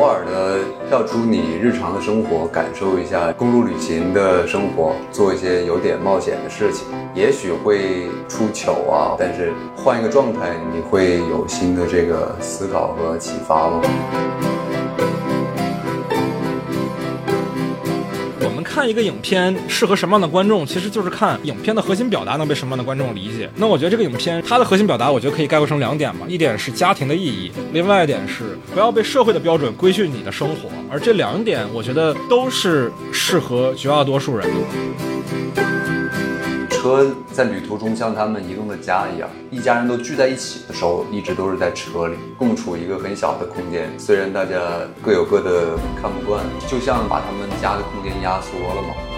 偶尔的跳出你日常的生活，感受一下公路旅行的生活，做一些有点冒险的事情，也许会出糗啊。但是换一个状态，你会有新的这个思考和启发吗？看一个影片适合什么样的观众，其实就是看影片的核心表达能被什么样的观众理解。那我觉得这个影片它的核心表达，我觉得可以概括成两点吧，一点是家庭的意义，另外一点是不要被社会的标准规训你的生活。而这两点，我觉得都是适合绝大多数人的。车在旅途中像他们移动的家一样，一家人都聚在一起的时候，一直都是在车里共处一个很小的空间。虽然大家各有各的看不惯，就像把他们家的空间压缩了嘛。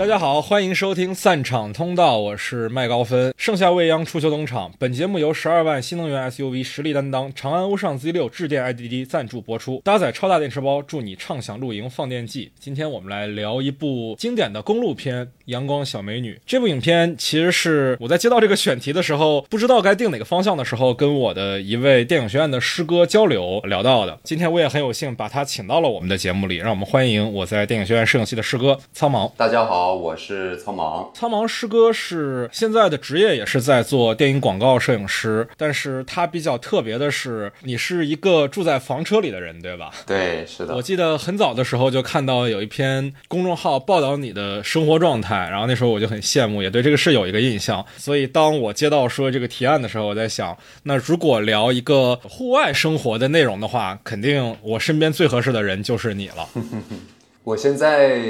大家好，欢迎收听散场通道，我是麦高芬。盛夏未央，初秋登场。本节目由十二万新能源 SUV 实力担当长安欧尚 Z 六致电 IDD 赞助播出，搭载超大电池包，助你畅享露营放电季。今天我们来聊一部经典的公路片《阳光小美女》。这部影片其实是我在接到这个选题的时候，不知道该定哪个方向的时候，跟我的一位电影学院的师哥交流聊到的。今天我也很有幸把他请到了我们的节目里，让我们欢迎我在电影学院摄影系的师哥苍茫。大家好。我是苍茫，苍茫师哥是现在的职业也是在做电影广告摄影师，但是他比较特别的是，你是一个住在房车里的人，对吧？对，是的。我记得很早的时候就看到有一篇公众号报道你的生活状态，然后那时候我就很羡慕，也对这个事有一个印象。所以当我接到说这个提案的时候，我在想，那如果聊一个户外生活的内容的话，肯定我身边最合适的人就是你了。我现在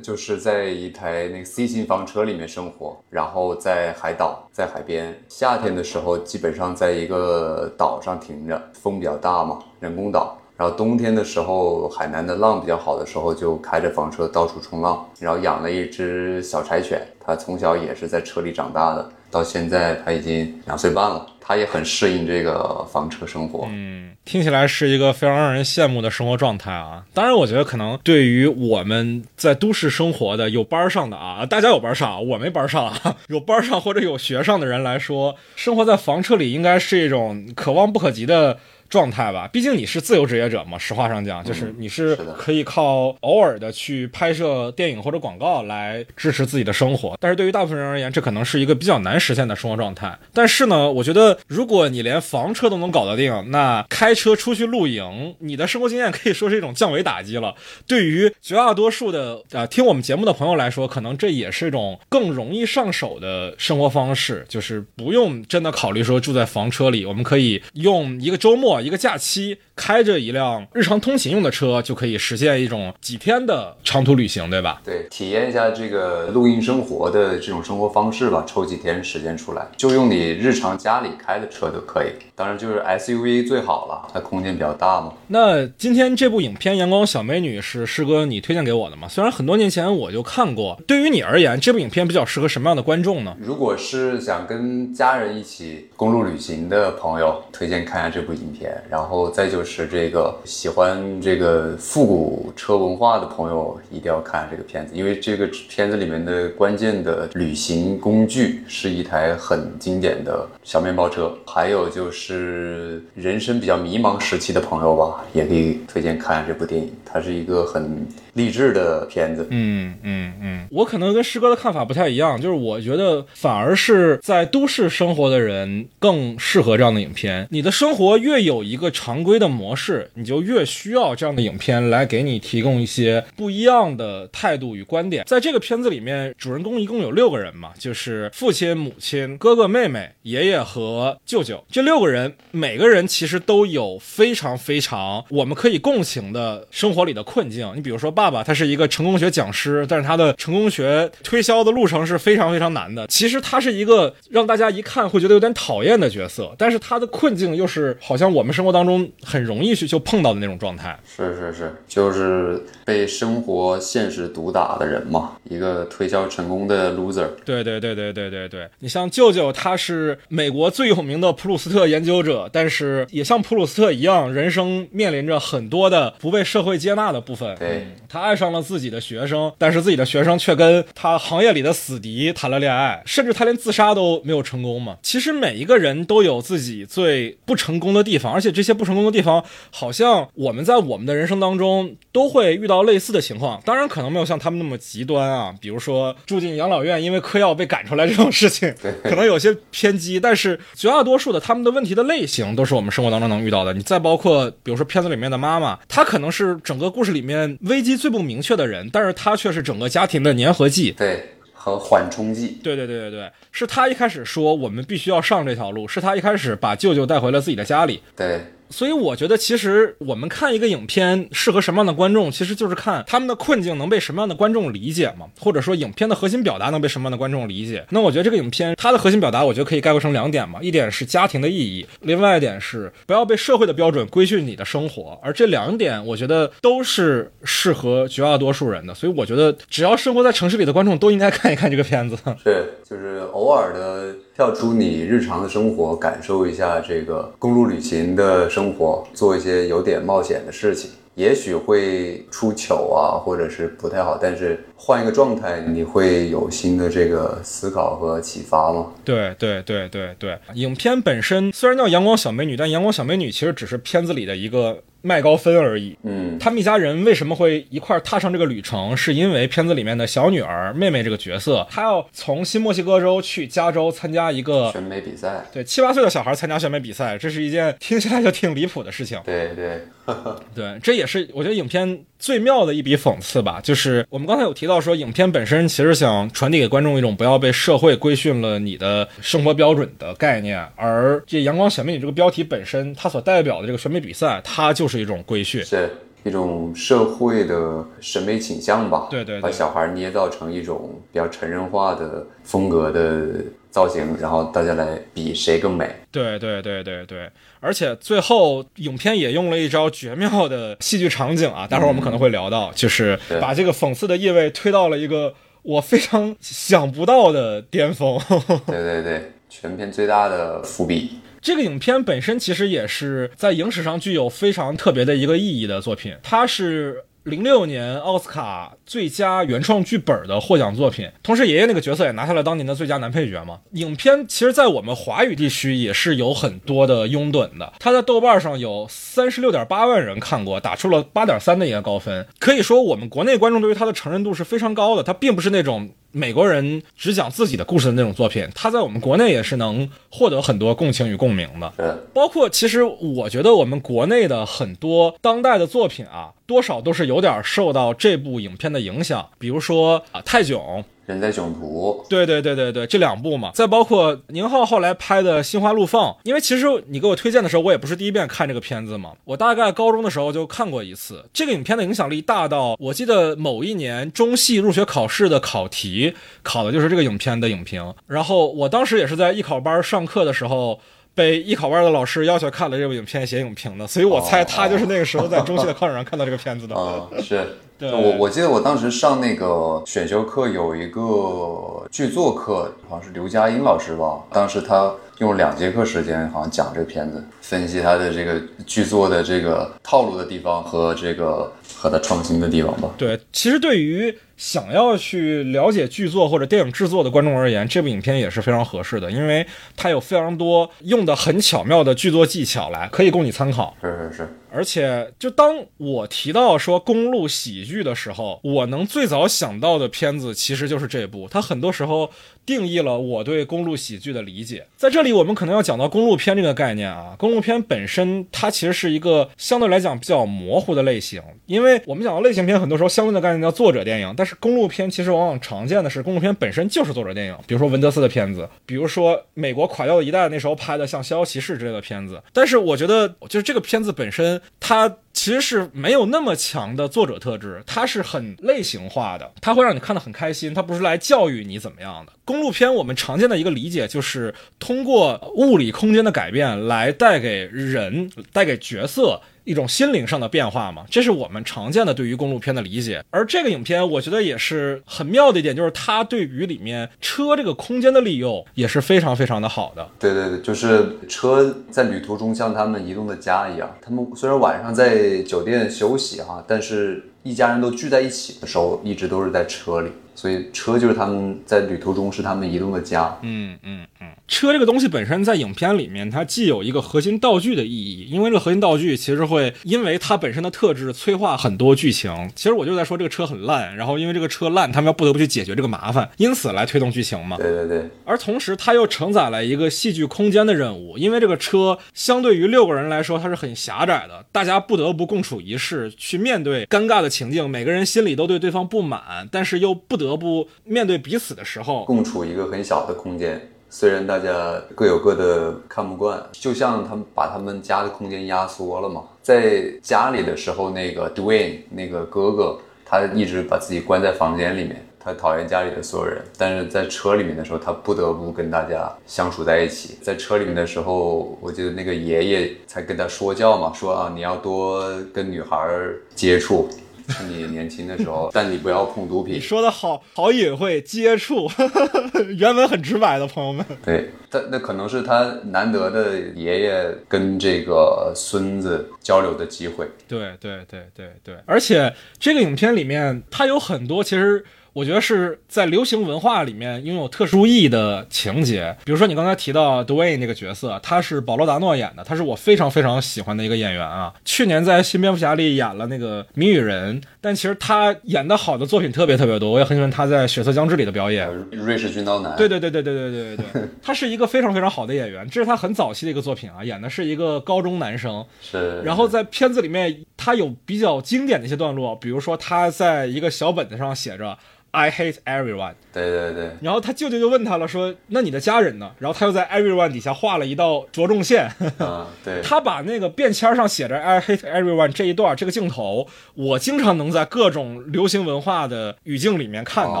就是在一台那个 C 型房车里面生活，然后在海岛，在海边。夏天的时候，基本上在一个岛上停着，风比较大嘛，人工岛。然后冬天的时候，海南的浪比较好的时候，就开着房车到处冲浪。然后养了一只小柴犬，它从小也是在车里长大的，到现在它已经两岁半了。它也很适应这个房车生活。嗯，听起来是一个非常让人羡慕的生活状态啊。当然，我觉得可能对于我们在都市生活的有班上的啊，大家有班上，我没班上啊，有班上或者有学上的人来说，生活在房车里应该是一种可望不可及的。状态吧，毕竟你是自由职业者嘛。实话上讲，就是你是可以靠偶尔的去拍摄电影或者广告来支持自己的生活。但是对于大部分人而言，这可能是一个比较难实现的生活状态。但是呢，我觉得如果你连房车都能搞得定，那开车出去露营，你的生活经验可以说是一种降维打击了。对于绝大多数的啊听我们节目的朋友来说，可能这也是一种更容易上手的生活方式，就是不用真的考虑说住在房车里，我们可以用一个周末。一个假期。开着一辆日常通勤用的车，就可以实现一种几天的长途旅行，对吧？对，体验一下这个露营生活的这种生活方式吧。抽几天时间出来，就用你日常家里开的车都可以。当然，就是 SUV 最好了，它空间比较大嘛。那今天这部影片《阳光小美女》是师哥你推荐给我的吗？虽然很多年前我就看过，对于你而言，这部影片比较适合什么样的观众呢？如果是想跟家人一起公路旅行的朋友，推荐看下这部影片。然后再就是。是这个喜欢这个复古车文化的朋友一定要看这个片子，因为这个片子里面的关键的旅行工具是一台很经典的小面包车。还有就是人生比较迷茫时期的朋友吧，也可以推荐看这部电影，它是一个很。励志的片子，嗯嗯嗯，我可能跟师哥的看法不太一样，就是我觉得反而是在都市生活的人更适合这样的影片。你的生活越有一个常规的模式，你就越需要这样的影片来给你提供一些不一样的态度与观点。在这个片子里面，主人公一共有六个人嘛，就是父亲、母亲、哥哥、妹妹、爷爷和舅舅。这六个人每个人其实都有非常非常我们可以共情的生活里的困境。你比如说爸。爸爸他是一个成功学讲师，但是他的成功学推销的路程是非常非常难的。其实他是一个让大家一看会觉得有点讨厌的角色，但是他的困境又是好像我们生活当中很容易去就碰到的那种状态。是是是，就是被生活现实毒打的人嘛，一个推销成功的 loser。对对对对对对对，你像舅舅，他是美国最有名的普鲁斯特研究者，但是也像普鲁斯特一样，人生面临着很多的不被社会接纳的部分。对。他爱上了自己的学生，但是自己的学生却跟他行业里的死敌谈了恋爱，甚至他连自杀都没有成功嘛。其实每一个人都有自己最不成功的地方，而且这些不成功的地方，好像我们在我们的人生当中都会遇到类似的情况。当然，可能没有像他们那么极端啊，比如说住进养老院因为嗑药被赶出来这种事情，可能有些偏激。但是绝大多数的他们的问题的类型都是我们生活当中能遇到的。你再包括，比如说片子里面的妈妈，她可能是整个故事里面危机最不明确的人，但是他却是整个家庭的粘合剂。对，和缓冲剂。对对对对对，是他一开始说我们必须要上这条路，是他一开始把舅舅带回了自己的家里。对，所以我觉得，其实我们看一个影片适合什么样的观众，其实就是看他们的困境能被什么样的观众理解嘛，或者说影片的核心表达能被什么样的观众理解。那我觉得这个影片它的核心表达，我觉得可以概括成两点嘛，一点是家庭的意义，另外一点是不要被社会的标准规训你的生活。而这两点，我觉得都是适合绝大多数人的。所以我觉得，只要生活在城市里的观众都应该看一看这个片子。是，就是偶尔的跳出你日常的生活，感受一下这个公路旅行的生活，做一些有点冒险的事情，也许会出糗啊，或者是不太好，但是换一个状态，你会有新的这个思考和启发吗？对对对对对，影片本身虽然叫《阳光小美女》，但《阳光小美女》其实只是片子里的一个麦高芬而已。嗯，他们一家人为什么会一块儿踏上这个旅程？是因为片子里面的小女儿妹妹这个角色，她要从新墨西哥州去加州参加一个选美比赛，对七八岁的小孩参加选美比赛，这是一件听起来就挺离谱的事情。对对，对，这也是我觉得影片最妙的一笔讽刺吧。就是我们刚才有提到说，影片本身其实想传递给观众一种不要被社会规训了你的生活标准的概念，而这“阳光小美女”这个标题本身，它所代表的这个选美比赛，它就是一种规训。是一种社会的审美倾向吧？对对对把小孩捏造成一种比较成人化的风格的造型，然后大家来比谁更美。对对对对对，而且最后影片也用了一招绝妙的戏剧场景啊，待会儿我们可能会聊到，就是把这个讽刺的意味推到了一个我非常想不到的巅峰。对对对，全片最大的伏笔。这个影片本身其实也是在影史上具有非常特别的一个意义的作品，它是。零六年奥斯卡最佳原创剧本的获奖作品，同时爷爷那个角色也拿下了当年的最佳男配角嘛。影片其实，在我们华语地区也是有很多的拥趸的，它在豆瓣上有三十六点八万人看过，打出了八点三的一个高分。可以说，我们国内观众对于它的承认度是非常高的，它并不是那种。美国人只讲自己的故事的那种作品，他在我们国内也是能获得很多共情与共鸣的。是包括其实我觉得我们国内的很多当代的作品啊，多少都是有点受到这部影片的影响。比如说啊，泰囧，人在囧途，对对对对对，这两部嘛，再包括宁浩后来拍的《心花怒放》，因为其实你给我推荐的时候，我也不是第一遍看这个片子嘛，我大概高中的时候就看过一次。这个影片的影响力大到，我记得某一年中戏入学考试的考题考的就是这个影片的影评，然后我当时也是在艺考班上课的时候。被艺考班的老师要求看了这部影片写影评的，所以我猜他就是那个时候在中戏的 考场上看到这个片子的。啊、是。对我我记得我当时上那个选修课有一个剧作课，好像是刘嘉欣老师吧。当时他用两节课时间，好像讲这个片子，分析他的这个剧作的这个套路的地方和这个和他创新的地方吧。对，其实对于想要去了解剧作或者电影制作的观众而言，这部影片也是非常合适的，因为它有非常多用的很巧妙的剧作技巧来，可以供你参考。是是是，而且，就当我提到说公路喜剧的时候，我能最早想到的片子其实就是这部。它很多时候定义了我对公路喜剧的理解。在这里，我们可能要讲到公路片这个概念啊。公路片本身它其实是一个相对来讲比较模糊的类型，因为我们讲到类型片，很多时候相对的概念叫作者电影，但是公路片其实往往常见的是公路片本身就是作者电影，比如说文德斯的片子，比如说美国垮掉的一代那时候拍的像《逍遥骑士》之类的片子。但是我觉得，就是这个片子本身 它。其实是没有那么强的作者特质，它是很类型化的，它会让你看得很开心，它不是来教育你怎么样的。公路片我们常见的一个理解就是通过物理空间的改变来带给人、带给角色一种心灵上的变化嘛，这是我们常见的对于公路片的理解。而这个影片，我觉得也是很妙的一点，就是它对于里面车这个空间的利用也是非常非常的好的。对对对，就是车在旅途中像他们移动的家一样，他们虽然晚上在酒店休息哈，但是一家人都聚在一起的时候，一直都是在车里。所以车就是他们在旅途中是他们移动的家。嗯嗯嗯，车这个东西本身在影片里面，它既有一个核心道具的意义，因为这个核心道具其实会因为它本身的特质催化很多剧情。其实我就在说这个车很烂，然后因为这个车烂，他们要不得不去解决这个麻烦，因此来推动剧情嘛。对对对。而同时，它又承载了一个戏剧空间的任务，因为这个车相对于六个人来说，它是很狭窄的，大家不得不共处一室，去面对尴尬的情境，每个人心里都对对方不满，但是又不得。不面对彼此的时候，共处一个很小的空间，虽然大家各有各的看不惯，就像他们把他们家的空间压缩了嘛。在家里的时候，那个 Dwayne 那个哥哥，他一直把自己关在房间里面，他讨厌家里的所有人。但是在车里面的时候，他不得不跟大家相处在一起。在车里面的时候，我记得那个爷爷才跟他说教嘛，说啊，你要多跟女孩接触。趁你年轻的时候，但你不要碰毒品。你说的好好隐晦，接触，原文很直白的朋友们。对，但那可能是他难得的爷爷跟这个孙子交流的机会。对对对对对，而且这个影片里面，它有很多其实。我觉得是在流行文化里面拥有特殊意义的情节，比如说你刚才提到 Dwayne 那个角色，他是保罗达诺演的，他是我非常非常喜欢的一个演员啊。去年在新蝙蝠侠里演了那个谜语人，但其实他演的好的作品特别特别多，我也很喜欢他在血色将至里的表演。瑞士军刀男。对对对对对对对对对，他是一个非常非常好的演员，这是他很早期的一个作品啊，演的是一个高中男生。是。然后在片子里面，他有比较经典的一些段落，比如说他在一个小本子上写着。I hate everyone。对对对。然后他舅舅就问他了，说：“那你的家人呢？”然后他又在 everyone 底下画了一道着重线。啊，对。他把那个便签上写着 I hate everyone 这一段这个镜头，我经常能在各种流行文化的语境里面看到。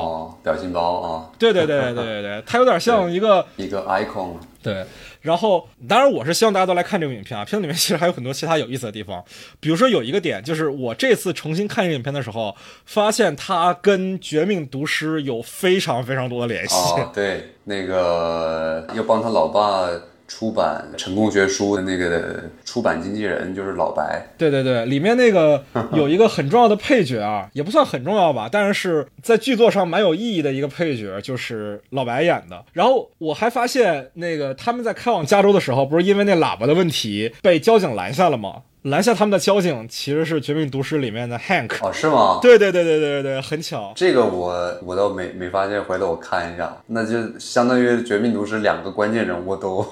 哦，表情包啊。对对对对对对，他有点像一个一个 icon。对。然后，当然我是希望大家都来看这个影片啊！片子里面其实还有很多其他有意思的地方，比如说有一个点，就是我这次重新看这个影片的时候，发现它跟《绝命毒师》有非常非常多的联系。对，那个要帮他老爸。出版成功学书的那个出版经纪人就是老白，对对对，里面那个有一个很重要的配角啊，也不算很重要吧，但是在剧作上蛮有意义的一个配角，就是老白演的。然后我还发现，那个他们在开往加州的时候，不是因为那喇叭的问题被交警拦下了吗？拦下他们的交警其实是《绝命毒师》里面的 Hank 哦，是吗？对对对对对对很巧。这个我我倒没没发现，回头我看一下。那就相当于《绝命毒师》两个关键人物都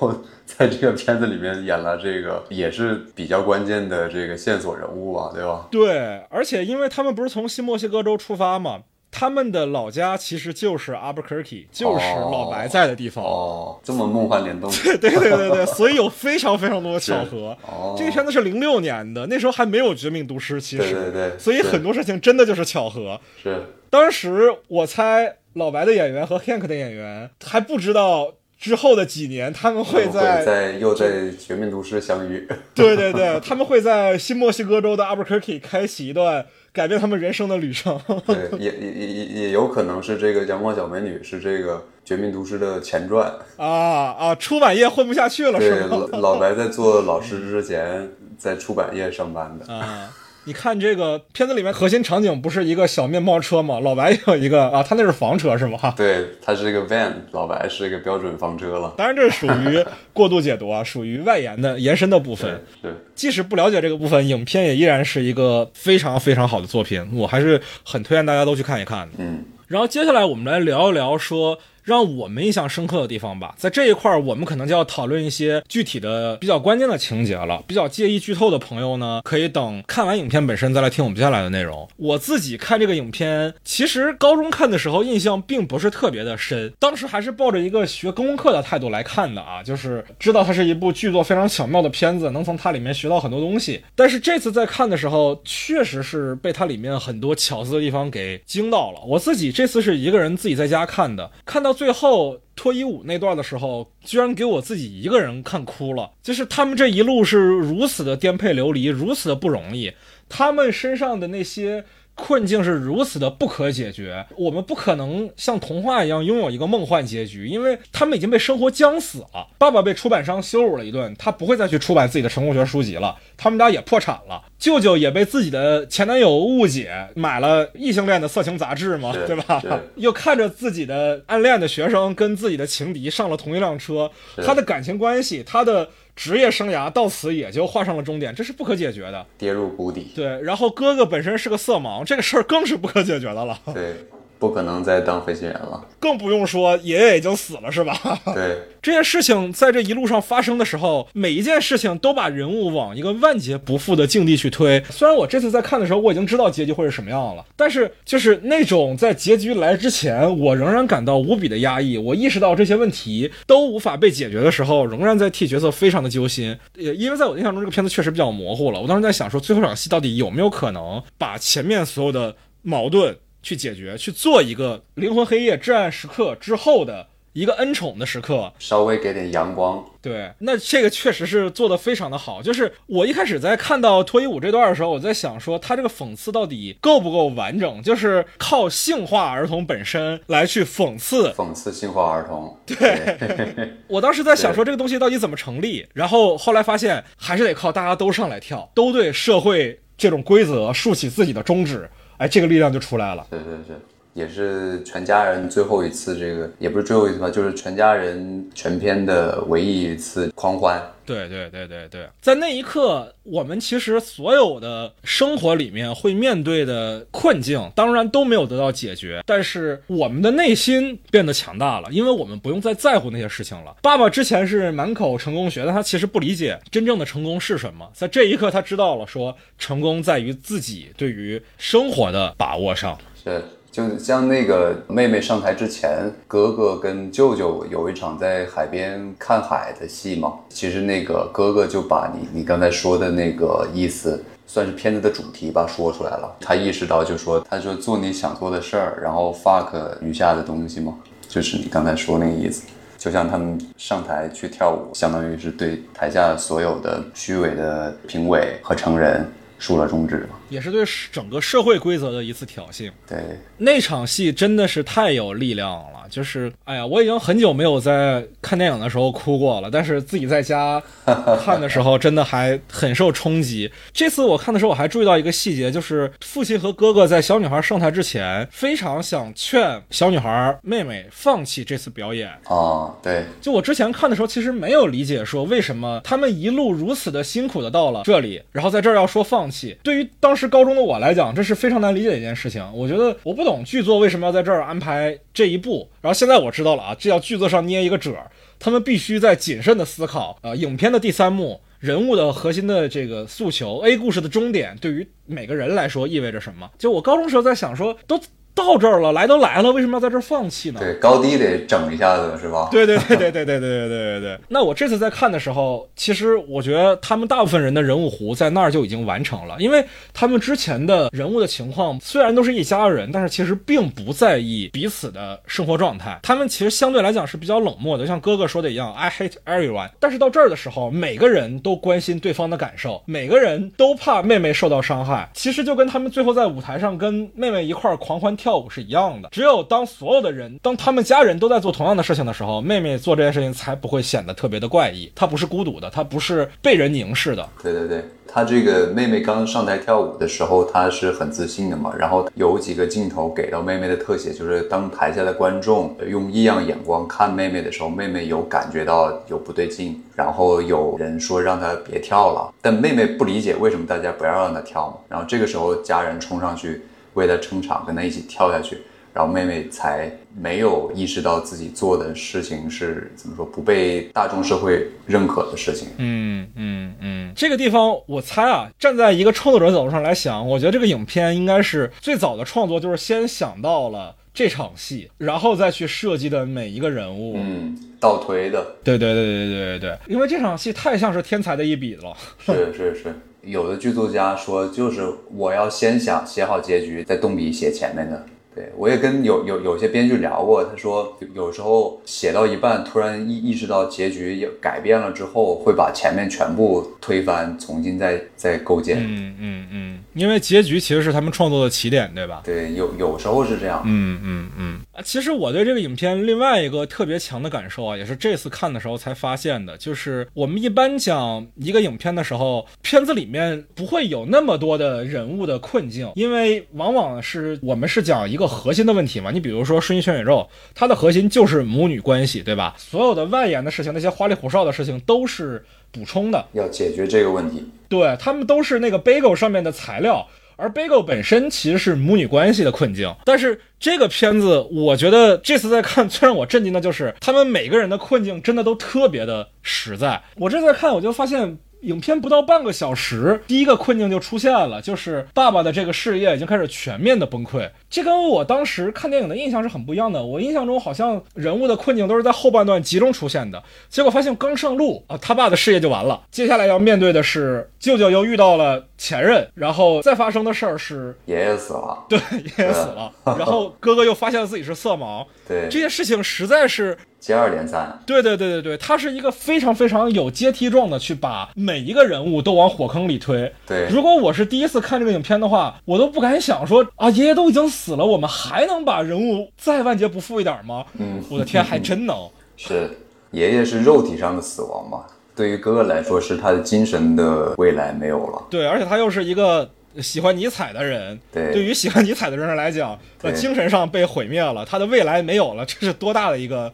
在这个片子里面演了，这个也是比较关键的这个线索人物吧，对吧？对，而且因为他们不是从新墨西哥州出发嘛。他们的老家其实就是 Albuquerque，就是老白在的地方。哦，这么梦幻联动。对对对对对，所以有非常非常多的巧合。哦，这个片子是零六年的，那时候还没有《绝命毒师》，其实。对对对。所以很多事情真的就是巧合。是。当时我猜老白的演员和 Hank 的演员还不知道之后的几年他们会在在又在《绝命毒师》相遇。对对对，他们会在新墨西哥州的 Albuquerque 开启一段。改变他们人生的旅程，对，也也也也有可能是这个阳光小美女是这个绝命毒师的前传啊啊！出版业混不下去了，是吗？老白在做老师之前，在出版业上班的啊。你看这个片子里面核心场景不是一个小面包车吗？老白有一个 啊，他那是房车是吗？对，他是一个 van，老白是一个标准房车了。当然这是属于过度解读啊，属于外延的延伸的部分。对，即使不了解这个部分，影片也依然是一个非常非常好的作品，我还是很推荐大家都去看一看。嗯，然后接下来我们来聊一聊说。让我们印象深刻的地方吧，在这一块儿，我们可能就要讨论一些具体的、比较关键的情节了。比较介意剧透的朋友呢，可以等看完影片本身再来听我们接下来的内容。我自己看这个影片，其实高中看的时候印象并不是特别的深，当时还是抱着一个学功课的态度来看的啊，就是知道它是一部剧作非常巧妙的片子，能从它里面学到很多东西。但是这次在看的时候，确实是被它里面很多巧思的地方给惊到了。我自己这次是一个人自己在家看的，看到。最后。脱衣舞那段的时候，居然给我自己一个人看哭了。就是他们这一路是如此的颠沛流离，如此的不容易，他们身上的那些。困境是如此的不可解决，我们不可能像童话一样拥有一个梦幻结局，因为他们已经被生活将死了。爸爸被出版商羞辱了一顿，他不会再去出版自己的成功学书籍了。他们家也破产了。舅舅也被自己的前男友误解，买了异性恋的色情杂志嘛，对吧？又看着自己的暗恋的学生跟自己的情敌上了同一辆车，他的感情关系，他的。职业生涯到此也就画上了终点，这是不可解决的，跌入谷底。对，然后哥哥本身是个色盲，这个事儿更是不可解决的了。对。不可能再当飞行员了，更不用说爷爷已经死了，是吧？对，这件事情在这一路上发生的时候，每一件事情都把人物往一个万劫不复的境地去推。虽然我这次在看的时候，我已经知道结局会是什么样了，但是就是那种在结局来之前，我仍然感到无比的压抑。我意识到这些问题都无法被解决的时候，仍然在替角色非常的揪心。也因为在我印象中，这个片子确实比较模糊了。我当时在想，说最后场戏到底有没有可能把前面所有的矛盾。去解决，去做一个灵魂黑夜至暗时刻之后的一个恩宠的时刻，稍微给点阳光。对，那这个确实是做的非常的好。就是我一开始在看到脱衣舞这段的时候，我在想说，他这个讽刺到底够不够完整？就是靠性化儿童本身来去讽刺，讽刺性化儿童。对，我当时在想说这个东西到底怎么成立，然后后来发现还是得靠大家都上来跳，都对社会这种规则竖起自己的中指。哎，这个力量就出来了。对对对，也是全家人最后一次，这个也不是最后一次吧，就是全家人全篇的唯一一次狂欢。对对对对对，在那一刻，我们其实所有的生活里面会面对的困境，当然都没有得到解决，但是我们的内心变得强大了，因为我们不用再在乎那些事情了。爸爸之前是满口成功学，但他其实不理解真正的成功是什么，在这一刻他知道了，说成功在于自己对于生活的把握上。是。就像那个妹妹上台之前，哥哥跟舅舅有一场在海边看海的戏嘛。其实那个哥哥就把你你刚才说的那个意思，算是片子的主题吧，说出来了。他意识到，就说他说做你想做的事儿，然后 fuck 余下的东西嘛，就是你刚才说那个意思。就像他们上台去跳舞，相当于是对台下所有的虚伪的评委和成人。竖了中指也是对整个社会规则的一次挑衅。对，那场戏真的是太有力量了。就是，哎呀，我已经很久没有在看电影的时候哭过了，但是自己在家 看的时候，真的还很受冲击。这次我看的时候，我还注意到一个细节，就是父亲和哥哥在小女孩上台之前，非常想劝小女孩妹妹放弃这次表演。哦，对。就我之前看的时候，其实没有理解说为什么他们一路如此的辛苦的到了这里，然后在这儿要说放弃。对于当时高中的我来讲，这是非常难理解的一件事情。我觉得我不懂剧作为什么要在这儿安排这一步。然后现在我知道了啊，这叫句子上捏一个褶儿。他们必须在谨慎的思考啊，影片的第三幕人物的核心的这个诉求，A 故事的终点对于每个人来说意味着什么？就我高中时候在想说都。到这儿了，来都来了，为什么要在这儿放弃呢？对，高低得整一下子，是吧？对对对对对对对对对对对。那我这次在看的时候，其实我觉得他们大部分人的人物弧在那儿就已经完成了，因为他们之前的人物的情况虽然都是一家人，但是其实并不在意彼此的生活状态。他们其实相对来讲是比较冷漠的，像哥哥说的一样，I hate everyone。但是到这儿的时候，每个人都关心对方的感受，每个人都怕妹妹受到伤害。其实就跟他们最后在舞台上跟妹妹一块儿狂欢跳。跳舞是一样的，只有当所有的人，当他们家人都在做同样的事情的时候，妹妹做这件事情才不会显得特别的怪异。她不是孤独的，她不是被人凝视的。对对对，她这个妹妹刚上台跳舞的时候，她是很自信的嘛。然后有几个镜头给到妹妹的特写，就是当台下的观众用异样眼光看妹妹的时候，妹妹有感觉到有不对劲，然后有人说让她别跳了，但妹妹不理解为什么大家不要让她跳嘛。然后这个时候家人冲上去。为了撑场，跟他一起跳下去，然后妹妹才没有意识到自己做的事情是怎么说不被大众社会认可的事情。嗯嗯嗯，这个地方我猜啊，站在一个创作者角度上来想，我觉得这个影片应该是最早的创作，就是先想到了这场戏，然后再去设计的每一个人物。嗯，倒推的。对对对对对对对，因为这场戏太像是天才的一笔了。是 是是。有的剧作家说，就是我要先想写好结局，再动笔写前面的。对我也跟有有有些编剧聊过，他说有有时候写到一半，突然意意识到结局有改变了之后，会把前面全部推翻，重新再再构建。嗯嗯嗯，因为结局其实是他们创作的起点，对吧？对，有有时候是这样。嗯嗯嗯。啊，其实我对这个影片另外一个特别强的感受啊，也是这次看的时候才发现的，就是我们一般讲一个影片的时候，片子里面不会有那么多的人物的困境，因为往往是我们是讲一个。核心的问题嘛，你比如说《瞬息全宇宙》，它的核心就是母女关系，对吧？所有的外延的事情，那些花里胡哨的事情，都是补充的，要解决这个问题。对他们都是那个 Bagel 上面的材料，而 Bagel 本身其实是母女关系的困境。但是这个片子，我觉得这次在看，最让我震惊的就是他们每个人的困境真的都特别的实在。我这次在看，我就发现。影片不到半个小时，第一个困境就出现了，就是爸爸的这个事业已经开始全面的崩溃。这跟我当时看电影的印象是很不一样的。我印象中好像人物的困境都是在后半段集中出现的，结果发现刚上路啊，他爸的事业就完了。接下来要面对的是舅舅又遇到了前任，然后再发生的事儿是爷爷死了，对，爷爷死了，然后哥哥又发现了自己是色盲，对，这些事情实在是。接二连三，对对对对对，他是一个非常非常有阶梯状的去把每一个人物都往火坑里推。对，如果我是第一次看这个影片的话，我都不敢想说啊，爷爷都已经死了，我们还能把人物再万劫不复一点吗？嗯，我的天，还 真能。是，爷爷是肉体上的死亡嘛？对于哥哥来说，是他的精神的未来没有了。对，而且他又是一个。喜欢尼采的人，对于喜欢尼采的人来讲，呃，精神上被毁灭了，他的未来没有了，这是多大的一个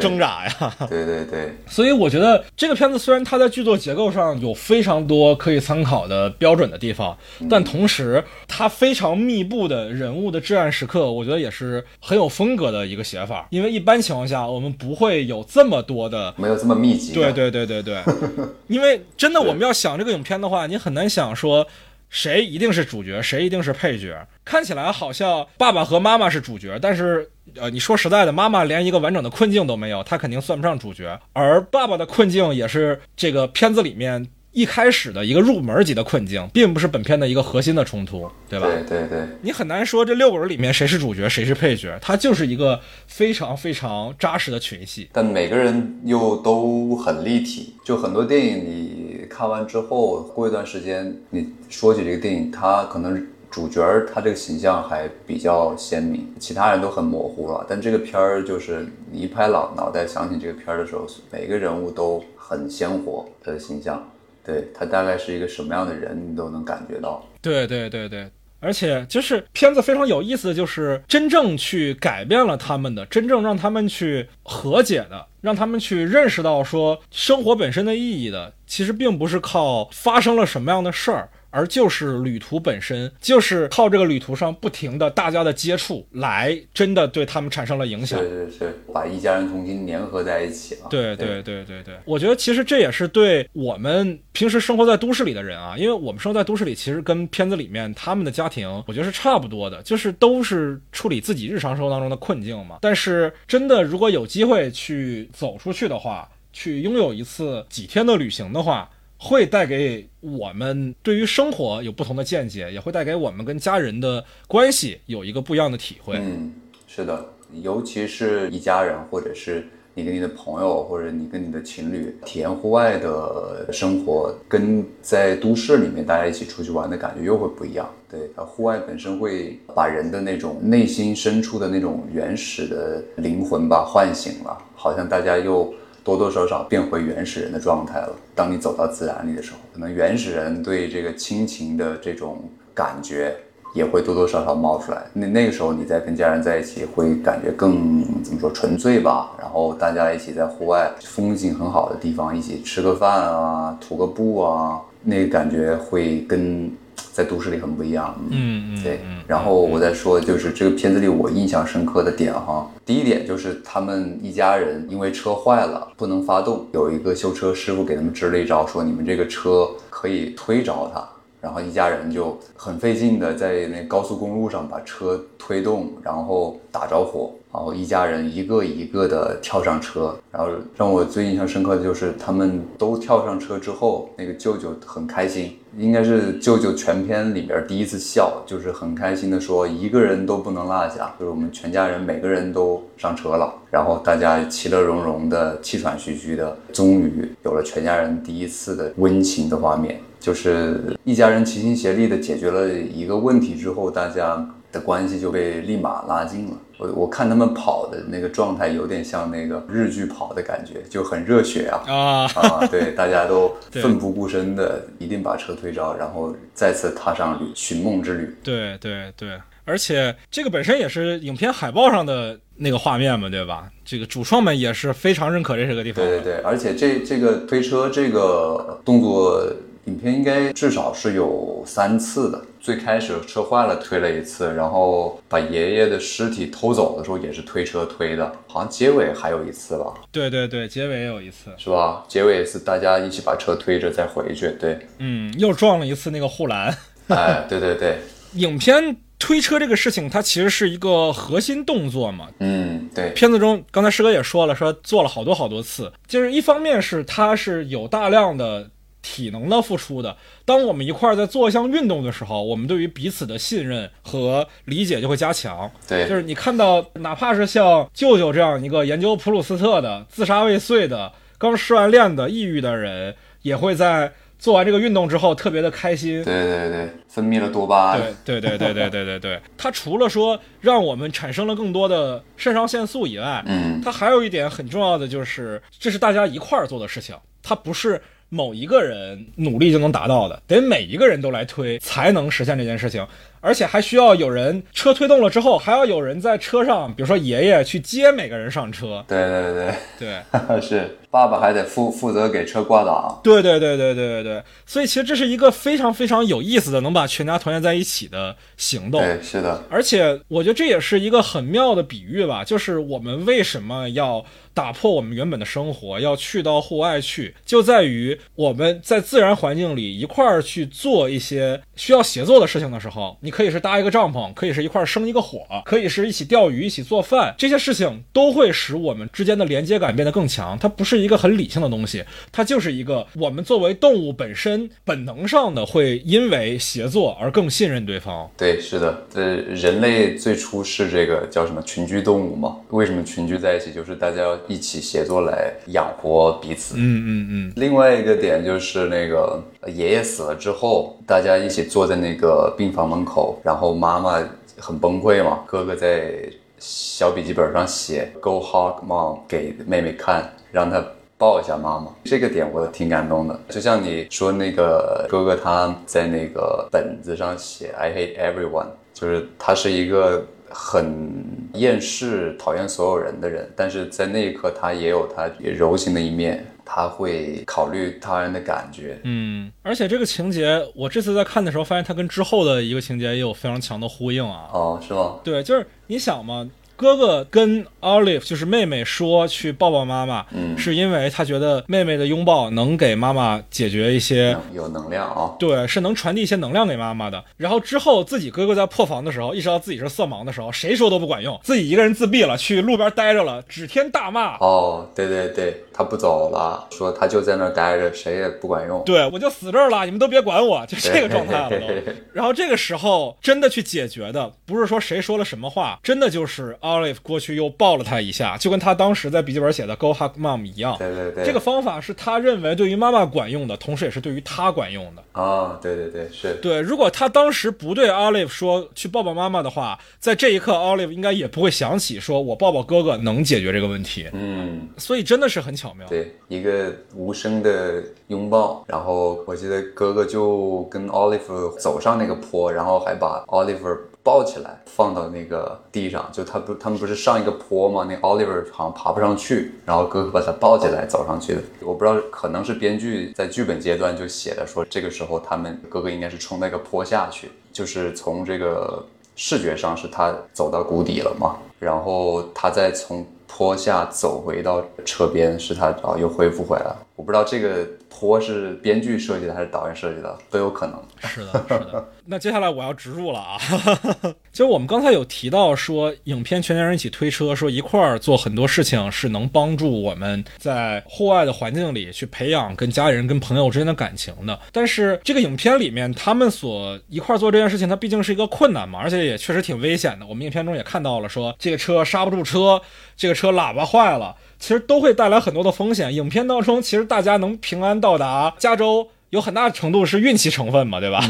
挣扎呀！对对对。所以我觉得这个片子虽然它在剧作结构上有非常多可以参考的标准的地方，但同时它非常密布的人物的至暗时刻，我觉得也是很有风格的一个写法。因为一般情况下，我们不会有这么多的，没有这么密集。对对对对对。因为真的，我们要想这个影片的话，你很难想说。谁一定是主角，谁一定是配角？看起来好像爸爸和妈妈是主角，但是，呃，你说实在的，妈妈连一个完整的困境都没有，她肯定算不上主角。而爸爸的困境也是这个片子里面。一开始的一个入门级的困境，并不是本片的一个核心的冲突，对吧？对对对，你很难说这六个人里面谁是主角，谁是配角，它就是一个非常非常扎实的群戏。但每个人又都很立体，就很多电影你看完之后，过一段时间你说起这个电影，他可能主角他这个形象还比较鲜明，其他人都很模糊了。但这个片儿就是你一拍脑脑袋想起这个片儿的时候，每个人物都很鲜活，他的形象。对他大概是一个什么样的人，你都能感觉到。对对对对，而且就是片子非常有意思的就是真正去改变了他们的，真正让他们去和解的，让他们去认识到说生活本身的意义的，其实并不是靠发生了什么样的事儿。而就是旅途本身，就是靠这个旅途上不停的大家的接触，来真的对他们产生了影响。对对对，把一家人重新粘合在一起了。对对对对对，我觉得其实这也是对我们平时生活在都市里的人啊，因为我们生活在都市里，其实跟片子里面他们的家庭，我觉得是差不多的，就是都是处理自己日常生活当中的困境嘛。但是真的，如果有机会去走出去的话，去拥有一次几天的旅行的话。会带给我们对于生活有不同的见解，也会带给我们跟家人的关系有一个不一样的体会。嗯，是的，尤其是一家人，或者是你跟你的朋友，或者你跟你的情侣体验户外的生活，跟在都市里面大家一起出去玩的感觉又会不一样。对，户外本身会把人的那种内心深处的那种原始的灵魂吧唤醒了，好像大家又。多多少少变回原始人的状态了。当你走到自然里的时候，可能原始人对这个亲情的这种感觉也会多多少少冒出来。那那个时候，你在跟家人在一起，会感觉更怎么说纯粹吧？然后大家一起在户外，风景很好的地方，一起吃个饭啊，徒个步啊，那感觉会跟。在都市里很不一样，嗯嗯，对。然后我再说，就是这个片子里我印象深刻的点哈，第一点就是他们一家人因为车坏了不能发动，有一个修车师傅给他们支了一招，说你们这个车可以推着它，然后一家人就很费劲的在那高速公路上把车推动，然后打着火，然后一家人一个一个的跳上车，然后让我最印象深刻的就是他们都跳上车之后，那个舅舅很开心，应该是舅舅全片里边第一次笑，就是很开心的说一个人都不能落下，就是我们全家人每个人都上车了，然后大家其乐融融的、气喘吁吁的，终于有了全家人第一次的温情的画面，就是一家人齐心协力的解决了一个问题之后，大家。的关系就被立马拉近了。我我看他们跑的那个状态，有点像那个日剧跑的感觉，就很热血啊啊啊！对，大家都 奋不顾身的，一定把车推着，然后再次踏上旅寻梦之旅。对对对，而且这个本身也是影片海报上的那个画面嘛，对吧？这个主创们也是非常认可这是个地方。对对对，而且这这个推车这个动作。影片应该至少是有三次的。最开始车坏了推了一次，然后把爷爷的尸体偷走的时候也是推车推的，好像结尾还有一次吧？对对对，结尾有一次，是吧？结尾是大家一起把车推着再回去，对。嗯，又撞了一次那个护栏。哎，对对对。影片推车这个事情，它其实是一个核心动作嘛。嗯，对。片子中刚才师哥也说了，说做了好多好多次，就是一方面是它是有大量的。体能的付出的，当我们一块儿在做一项运动的时候，我们对于彼此的信任和理解就会加强。对，就是你看到，哪怕是像舅舅这样一个研究普鲁斯特的、自杀未遂的、刚失完恋的、抑郁的人，也会在做完这个运动之后特别的开心。对对对，分泌了多巴胺。对对对对对对对对，它除了说让我们产生了更多的肾上腺素以外，嗯，它还有一点很重要的就是，这是大家一块儿做的事情，它不是。某一个人努力就能达到的，得每一个人都来推才能实现这件事情，而且还需要有人车推动了之后，还要有人在车上，比如说爷爷去接每个人上车。对对对对，是爸爸还得负负责给车挂档。对对对对对对对，所以其实这是一个非常非常有意思的能把全家团圆在一起的行动。对，是的。而且我觉得这也是一个很妙的比喻吧，就是我们为什么要。打破我们原本的生活，要去到户外去，就在于我们在自然环境里一块儿去做一些需要协作的事情的时候，你可以是搭一个帐篷，可以是一块生一个火，可以是一起钓鱼、一起做饭，这些事情都会使我们之间的连接感变得更强。它不是一个很理性的东西，它就是一个我们作为动物本身本能上的会因为协作而更信任对方。对，是的，呃，人类最初是这个叫什么群居动物嘛？为什么群居在一起？就是大家要。一起协作来养活彼此。嗯嗯嗯。另外一个点就是那个爷爷死了之后，大家一起坐在那个病房门口，然后妈妈很崩溃嘛，哥哥在小笔记本上写 “Go hug mom” 给妹妹看，让她抱一下妈妈。这个点我挺感动的。就像你说那个哥哥他在那个本子上写 “I hate everyone”，就是他是一个。很厌世、讨厌所有人的人，但是在那一刻，他也有他柔情的一面，他会考虑他人的感觉。嗯，而且这个情节，我这次在看的时候，发现它跟之后的一个情节也有非常强的呼应啊。哦，是吗？对，就是你想嘛。哥哥跟 Olive 就是妹妹说去抱抱妈妈，嗯，是因为他觉得妹妹的拥抱能给妈妈解决一些有能量啊，对，是能传递一些能量给妈妈的。然后之后自己哥哥在破防的时候，意识到自己是色盲的时候，谁说都不管用，自己一个人自闭了，去路边待着了，指天大骂。哦，对对对，他不走了，说他就在那儿待着，谁也不管用。对，我就死这儿了，你们都别管我，就这个状态了都。然后这个时候真的去解决的，不是说谁说了什么话，真的就是。Olive 过去又抱了他一下，就跟他当时在笔记本写的 “Go hug mom” 一样。对对对，这个方法是他认为对于妈妈管用的，同时也是对于他管用的。啊，对对对，是对。如果他当时不对 Olive 说去抱抱妈妈的话，在这一刻 Olive 应该也不会想起说我抱抱哥哥能解决这个问题。嗯，所以真的是很巧妙。对，一个无声的拥抱，然后我记得哥哥就跟 Olive 走上那个坡，然后还把 Olive。抱起来放到那个地上，就他不，他们不是上一个坡吗？那 Oliver 好像爬不上去，然后哥哥把他抱起来走上去的。我不知道，可能是编剧在剧本阶段就写的，说这个时候他们哥哥应该是冲那个坡下去，就是从这个视觉上是他走到谷底了嘛，然后他再从坡下走回到车边，是他啊又恢复回来了。我不知道这个坡是编剧设计的还是导演设计的，都有可能。是的，是的。那接下来我要植入了啊，就我们刚才有提到说，影片全家人一起推车，说一块儿做很多事情是能帮助我们在户外的环境里去培养跟家人、跟朋友之间的感情的。但是这个影片里面，他们所一块儿做这件事情，它毕竟是一个困难嘛，而且也确实挺危险的。我们影片中也看到了，说这个车刹不住车，这个车喇叭坏了，其实都会带来很多的风险。影片当中，其实大家能平安到达加州。有很大程度是运气成分嘛，对吧？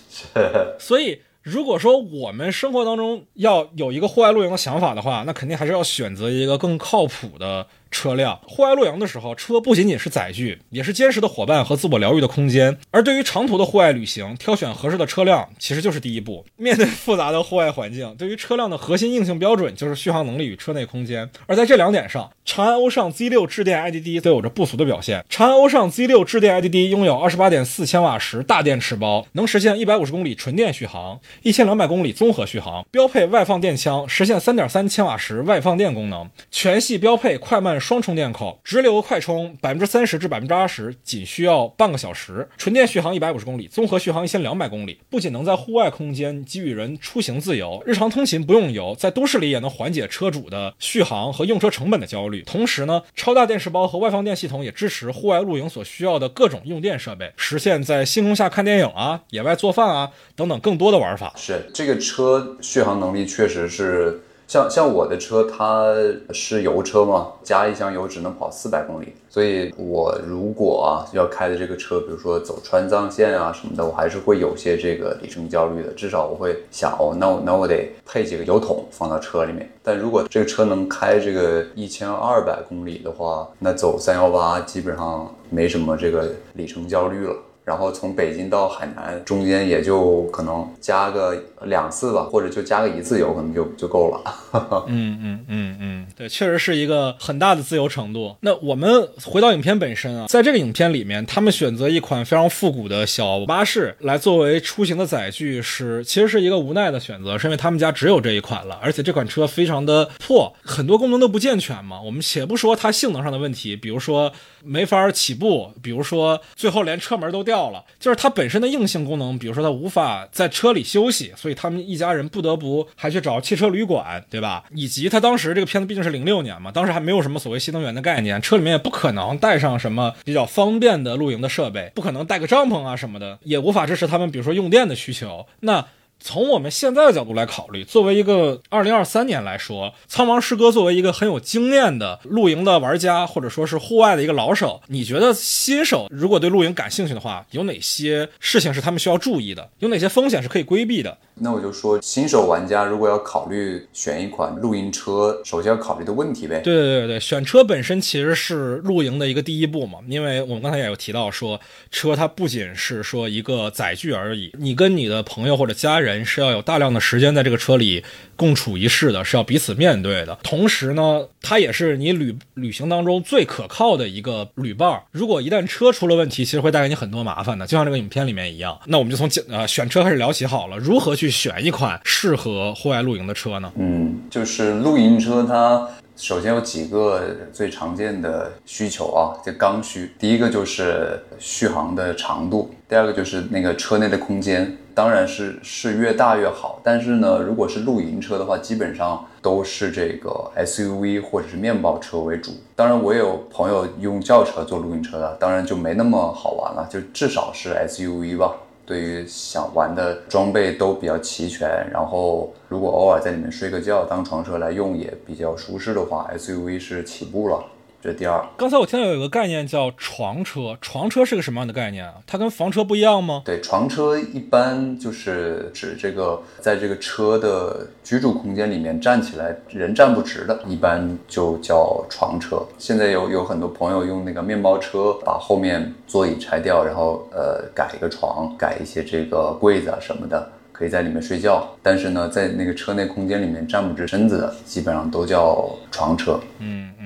所以，如果说我们生活当中要有一个户外露营的想法的话，那肯定还是要选择一个更靠谱的。车辆户外露营的时候，车不仅仅是载具，也是坚实的伙伴和自我疗愈的空间。而对于长途的户外旅行，挑选合适的车辆其实就是第一步。面对复杂的户外环境，对于车辆的核心硬性标准就是续航能力与车内空间。而在这两点上，长安欧尚 Z6 智电 IDD 都有着不俗的表现。长安欧尚 Z6 智电 IDD 拥有28.4千瓦时大电池包，能实现150公里纯电续航，1200公里综合续航，标配外放电枪，实现3.3千瓦时外放电功能，全系标配快慢。双充电口，直流快充百分之三十至百分之二十，仅需要半个小时，纯电续航一百五十公里，综合续航一千两百公里。不仅能在户外空间给予人出行自由，日常通勤不用油，在都市里也能缓解车主的续航和用车成本的焦虑。同时呢，超大电池包和外放电系统也支持户外露营所需要的各种用电设备，实现在星空下看电影啊、野外做饭啊等等更多的玩法。是这个车续航能力确实是。像像我的车，它是油车嘛，加一箱油只能跑四百公里，所以我如果啊要开的这个车，比如说走川藏线啊什么的，我还是会有些这个里程焦虑的。至少我会想，哦，那我那我得配几个油桶放到车里面。但如果这个车能开这个一千二百公里的话，那走三幺八基本上没什么这个里程焦虑了。然后从北京到海南，中间也就可能加个两次吧，或者就加个一次油，可能就就够了。嗯嗯嗯嗯，对，确实是一个很大的自由程度。那我们回到影片本身啊，在这个影片里面，他们选择一款非常复古的小巴士来作为出行的载具，是其实是一个无奈的选择，是因为他们家只有这一款了，而且这款车非常的破，很多功能都不健全嘛。我们且不说它性能上的问题，比如说没法起步，比如说最后连车门都掉。了，就是它本身的硬性功能，比如说它无法在车里休息，所以他们一家人不得不还去找汽车旅馆，对吧？以及他当时这个片子毕竟是零六年嘛，当时还没有什么所谓新能源的概念，车里面也不可能带上什么比较方便的露营的设备，不可能带个帐篷啊什么的，也无法支持他们，比如说用电的需求。那从我们现在的角度来考虑，作为一个二零二三年来说，苍茫诗歌作为一个很有经验的露营的玩家，或者说是户外的一个老手，你觉得新手如果对露营感兴趣的话，有哪些事情是他们需要注意的？有哪些风险是可以规避的？那我就说，新手玩家如果要考虑选一款露营车，首先要考虑的问题呗。对对对对，选车本身其实是露营的一个第一步嘛，因为我们刚才也有提到说，车它不仅是说一个载具而已，你跟你的朋友或者家人。是要有大量的时间在这个车里共处一室的，是要彼此面对的。同时呢，它也是你旅旅行当中最可靠的一个旅伴。如果一旦车出了问题，其实会带给你很多麻烦的，就像这个影片里面一样。那我们就从呃选车开始聊起好了。如何去选一款适合户外露营的车呢？嗯，就是露营车它。首先有几个最常见的需求啊，就刚需。第一个就是续航的长度，第二个就是那个车内的空间，当然是是越大越好。但是呢，如果是露营车的话，基本上都是这个 SUV 或者是面包车为主。当然，我也有朋友用轿车做露营车的，当然就没那么好玩了，就至少是 SUV 吧。对于想玩的装备都比较齐全，然后如果偶尔在里面睡个觉当床车来用也比较舒适的话，SUV 是起步了。这第二，刚才我听到有一个概念叫床车，床车是个什么样的概念啊？它跟房车不一样吗？对，床车一般就是指这个在这个车的居住空间里面站起来人站不直的，一般就叫床车。现在有有很多朋友用那个面包车把后面座椅拆掉，然后呃改一个床，改一些这个柜子啊什么的，可以在里面睡觉。但是呢，在那个车内空间里面站不直身子的，基本上都叫床车。嗯嗯。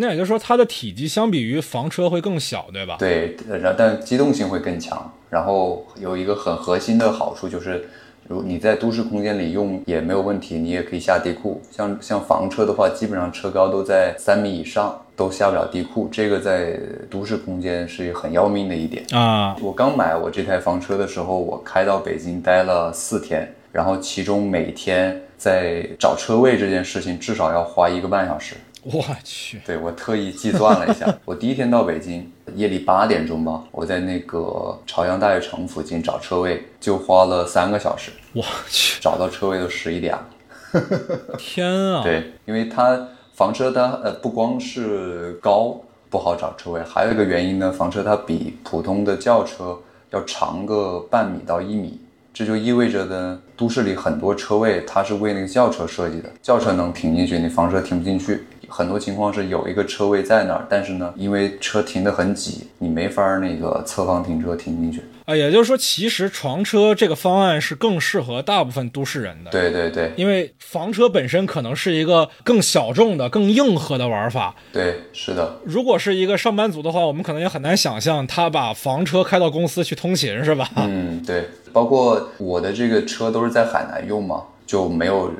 那也就是说，它的体积相比于房车会更小，对吧？对，然但机动性会更强。然后有一个很核心的好处就是，如你在都市空间里用也没有问题，你也可以下地库。像像房车的话，基本上车高都在三米以上，都下不了地库。这个在都市空间是很要命的一点。啊，我刚买我这台房车的时候，我开到北京待了四天，然后其中每天在找车位这件事情至少要花一个半小时。我去，对我特意计算了一下，我第一天到北京，夜里八点钟吧，我在那个朝阳大悦城附近找车位，就花了三个小时，我去，找到车位都十一点了。天啊！对，因为它房车它呃不光是高不好找车位，还有一个原因呢，房车它比普通的轿车要长个半米到一米，这就意味着呢，都市里很多车位它是为那个轿车设计的，轿车能停进去，你房车停不进去。很多情况是有一个车位在那儿，但是呢，因为车停得很挤，你没法儿那个侧方停车停进去。啊，也就是说，其实床车这个方案是更适合大部分都市人的。，对对对因为房车本身可能是一个更小众的、更硬核的玩法。对，是的，如果是一个上班族的话，我们可能也很难想象他把房车开到公司去通勤，是吧？嗯，对，包括我的这个车都是在海南用嘛，就没有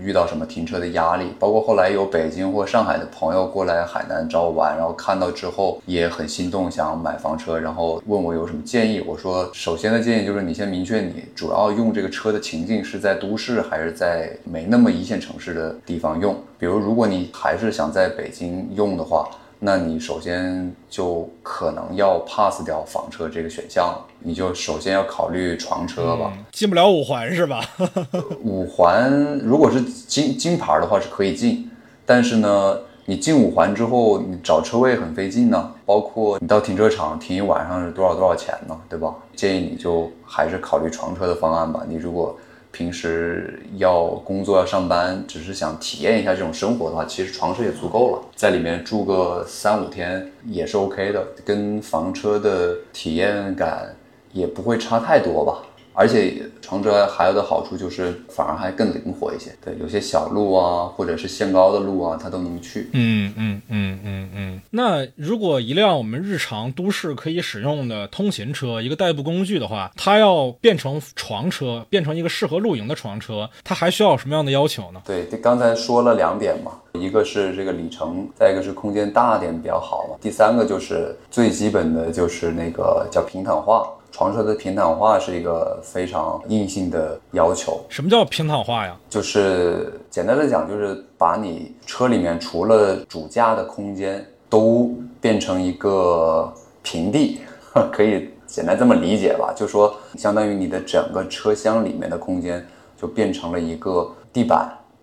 遇到什么停车的压力。包括后来有北京或上海的朋友过来海南找我玩，然后看到之后也很心动，想买房车，然后问我有什么建议。我说，首先的建议就是你先明确你主要用这个车的情境是在都市还是在没那么一线城市的地方用。比如，如果你还是想在北京用的话，那你首先就可能要 pass 掉房车这个选项了，你就首先要考虑床车吧。进不了五环是吧？五环如果是金金牌的话是可以进，但是呢，你进五环之后，你找车位很费劲呢，包括你到停车场停一晚上是多少多少钱呢，对吧？建议你就还是考虑床车的方案吧。你如果平时要工作要上班，只是想体验一下这种生活的话，其实床车也足够了，在里面住个三五天也是 OK 的，跟房车的体验感也不会差太多吧。而且床车还有的好处就是反而还更灵活一些，对，有些小路啊，或者是限高的路啊，它都能去。嗯嗯嗯嗯嗯。那如果一辆我们日常都市可以使用的通勤车，一个代步工具的话，它要变成床车，变成一个适合露营的床车，它还需要什么样的要求呢？对，刚才说了两点嘛，一个是这个里程，再一个是空间大点比较好嘛，第三个就是最基本的就是那个叫平坦化。床车的平躺化是一个非常硬性的要求，什么叫平躺化呀？就是简单的讲，就是把你车里面除了主驾的空间都变成一个平地，可以简单这么理解吧？就说相当于你的整个车厢里面的空间就变成了一个地板，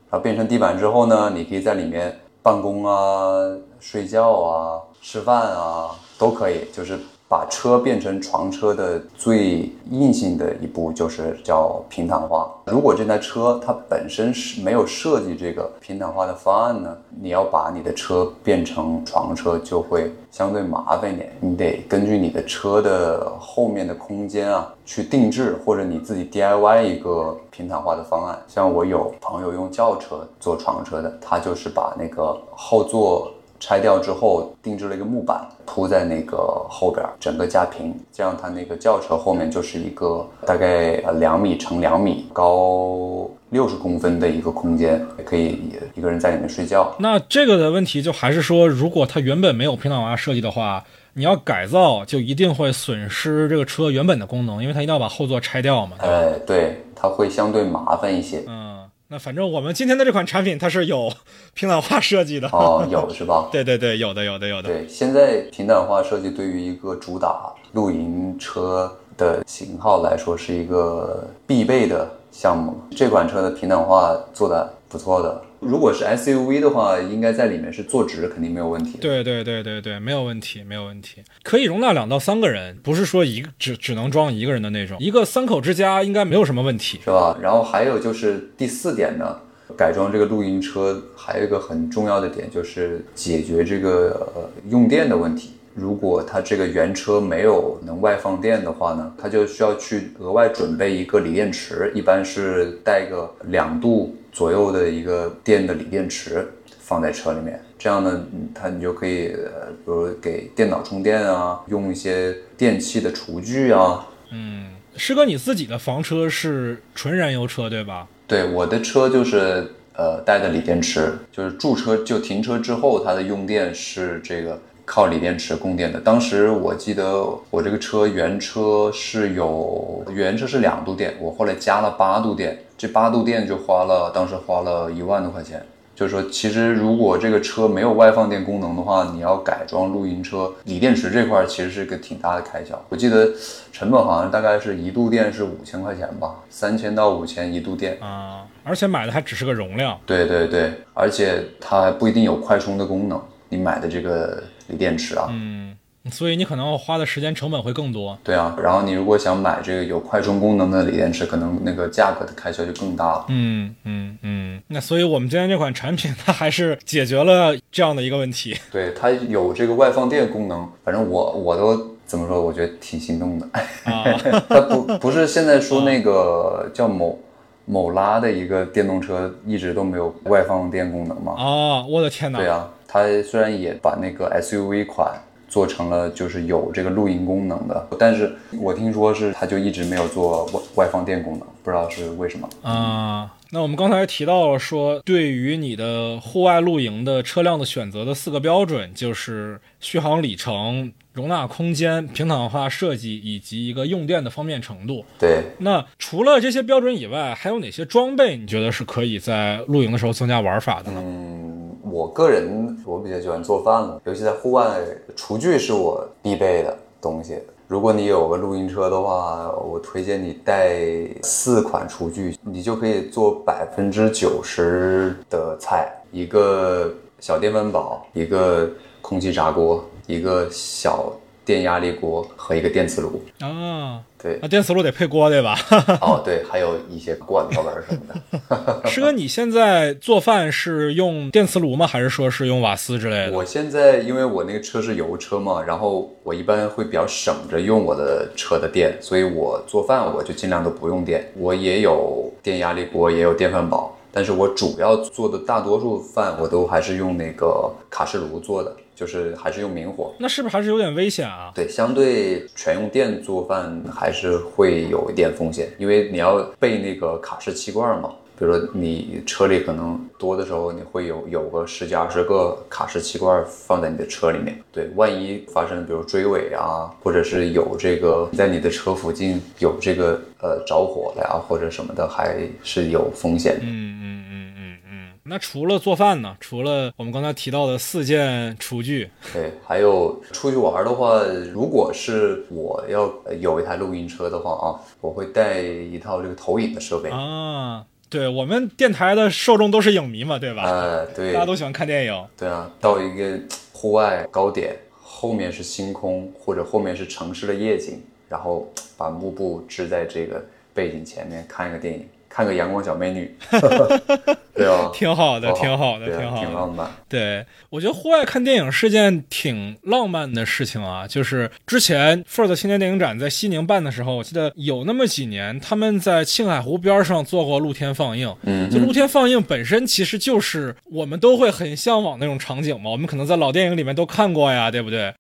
然后变成地板之后呢，你可以在里面办公啊、睡觉啊、吃饭啊都可以，就是。把车变成床车的最硬性的一步就是叫平躺化。如果这台车它本身是没有设计这个平躺化的方案呢，你要把你的车变成床车就会相对麻烦一点。你得根据你的车的后面的空间啊去定制，或者你自己 DIY 一个平躺化的方案。像我有朋友用轿车做床车的，他就是把那个后座。拆掉之后，定制了一个木板铺在那个后边，整个加平，这样它那个轿车后面就是一个大概呃两米乘两米高六十公分的一个空间，可以一个人在里面睡觉。那这个的问题就还是说，如果它原本没有平躺化设计的话，你要改造就一定会损失这个车原本的功能，因为它一定要把后座拆掉嘛。哎，对，它会相对麻烦一些。嗯。那反正我们今天的这款产品它是有平板化设计的哦，有是吧？对对对，有的有的有的。对，现在平板化设计对于一个主打露营车的型号来说是一个必备的项目。这款车的平板化做的不错的。如果是 SUV 的话，应该在里面是坐直，肯定没有问题。对对对对对，没有问题，没有问题，可以容纳两到三个人，不是说一个只只能装一个人的那种，一个三口之家应该没有什么问题，是吧？然后还有就是第四点呢，改装这个露营车还有一个很重要的点，就是解决这个呃用电的问题。如果它这个原车没有能外放电的话呢，它就需要去额外准备一个锂电池，一般是带个两度左右的一个电的锂电池放在车里面。这样呢，它你就可以，呃，比如给电脑充电啊，用一些电器的厨具啊，嗯，师哥，你自己的房车是纯燃油车对吧？对，我的车就是呃带的锂电池，就是驻车就停车之后，它的用电是这个靠锂电池供电的。当时我记得我这个车原车是有原车是两度电，我后来加了八度电，这八度电就花了当时花了一万多块钱。就是说，其实如果这个车没有外放电功能的话，你要改装露营车，锂电池这块其实是个挺大的开销。我记得成本好像大概是一度电是五千块钱吧，三千到五千一度电。啊，而且买的还只是个容量。对对对，而且它还不一定有快充的功能，你买的这个锂电池啊。嗯，所以你可能花的时间成本会更多。对啊，然后你如果想买这个有快充功能的锂电池，可能那个价格的开销就更大了。嗯嗯嗯，那所以我们今天这款产品，它还是解决了这样的一个问题。对，它有这个外放电功能，反正我我都怎么说，我觉得挺心动的。啊 它不不是现在说那个叫某某拉的一个电动车一直都没有外放电功能吗？啊，我的天哪！对啊，它虽然也把那个 SUV 款做成了就是有这个露营功能的，但是我听说是它就一直没有做外外放电功能，不知道是为什么。啊，那我们刚才提到了说，对于你的户外露营的车辆的选择的四个标准，就是续航里程、容纳空间、平坦化设计以及一个用电的方便程度。对，那除了这些标准以外，还有哪些装备你觉得是可以在露营的时候增加玩法的呢？嗯，我个人我比较喜欢做饭了，尤其在户外，厨具是我必备的东西。如果你有个露营车的话，我推荐你带四款厨具，你就可以做百分之九十的菜。一个小电饭煲，一个空气炸锅，一个小电压力锅和一个电磁炉。啊，对，那电磁炉得配锅对吧？哦对，还有一些罐头儿什么的。师哥，你现在做饭是用电磁炉吗？还是说是用瓦斯之类的？我现在因为我那个车是油车嘛，然后我一般会比较省着用我的车的电，所以我做饭我就尽量都不用电。我也有电压力锅，也有电饭煲，但是我主要做的大多数饭我都还是用那个卡式炉做的，就是还是用明火。那是不是还是有点危险啊？对，相对全用电做饭还是会有一点风险，因为你要备那个卡式气罐嘛。比如说你车里可能多的时候，你会有有个十几二十个卡式气罐放在你的车里面。对，万一发生比如追尾啊，或者是有这个在你的车附近有这个呃着火了呀，或者什么的，还是有风险的。嗯嗯嗯嗯嗯。那除了做饭呢？除了我们刚才提到的四件厨具，对，还有出去玩的话，如果是我要有一台露营车的话啊，我会带一套这个投影的设备。啊，对我们电台的受众都是影迷嘛，对吧？呃，对，大家都喜欢看电影。对啊，到一个户外高点，后面是星空，或者后面是城市的夜景，然后把幕布支在这个背景前面，看一个电影，看个阳光小美女，对啊，挺好的，挺好的，挺好的。挺浪漫。对，我觉得户外看电影是件挺浪漫的事情啊。就是之前 First 青年电影展在西宁办的时候，我记得有那么几年，他们在青海湖边上做过露天放映。嗯就露天放映本身其实就是我们都会很向往那种场景嘛，我们可能在老电影里面都看过呀，对不对？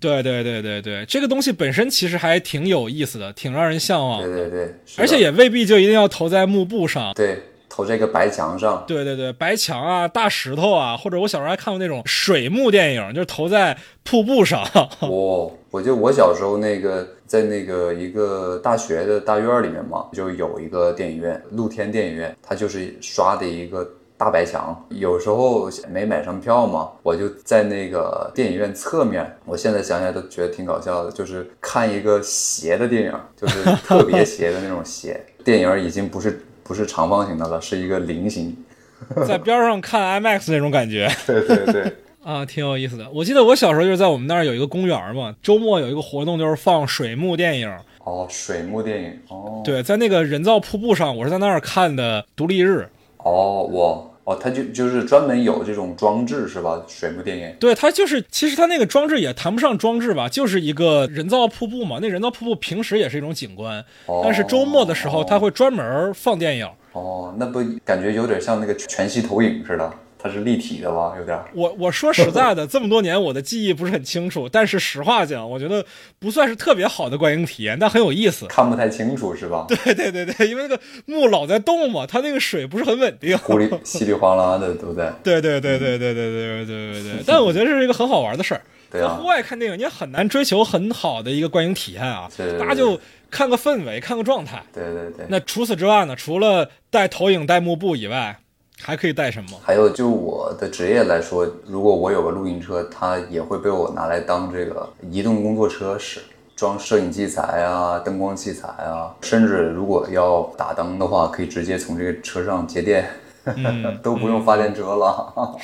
对对对对对，这个东西本身其实还挺有意思的，挺让人向往的，对对对，而且也未必就一定要投在幕布上。对投这个白墙上，对对对，白墙啊、大石头啊，或者我小时候还看过那种水幕电影，就是投在瀑布上。我我记得我小时候那个在那个一个大学的大院里面嘛，就有一个电影院，露天电影院，它就是刷的一个大白墙。有时候没买上票嘛，我就在那个电影院侧面，我现在想起来都觉得挺搞笑的，就是看一个斜的电影，就是特别 斜的那种斜。电影已经不是不是长方形的了，是一个菱形。在边上看 IMAX 那种感觉对对 对，啊，挺有意思的。我记得我小时候就是在我们那儿有一个公园嘛，周末有一个活动就是放水幕电影。哦，水幕电影，哦，对，在那个人造瀑布上，我是在那儿看的《独立日》。哦，我哦，它就就是专门有这种装置是吧？水幕电影。对，它就是，其实它那个装置也谈不上装置吧，就是一个人造瀑布嘛。那人造瀑布平时也是一种景观，哦但是周末的时候它会专门放电影。哦，那不感觉有点像那个全息投影似的？它是立体的吧？有点。我我说实在的，这么多年我的记忆不是很清楚，但是实话讲，我觉得不算是特别好的观影体验，但很有意思。看不太清楚是吧？对对对对，因为那个木老在动嘛，它那个水不是很稳定。糊里 稀里哗啦的都在。对对对对对对对对对对。但我觉得这是一个很好玩的事儿。对啊在户。外看电影，你也很难追求很好的一个观影体验啊。对对对大家就看个氛围，看个状态。对对对。那除此之外呢？除了带投影、带幕布以外，还可以带什么？还有就我的职业来说，如果我有个露营车，它也会被我拿来当这个移动工作车使，装摄影器材啊、灯光器材啊，甚至如果要打灯的话，可以直接从这个车上接电。嗯 都不用发电折了，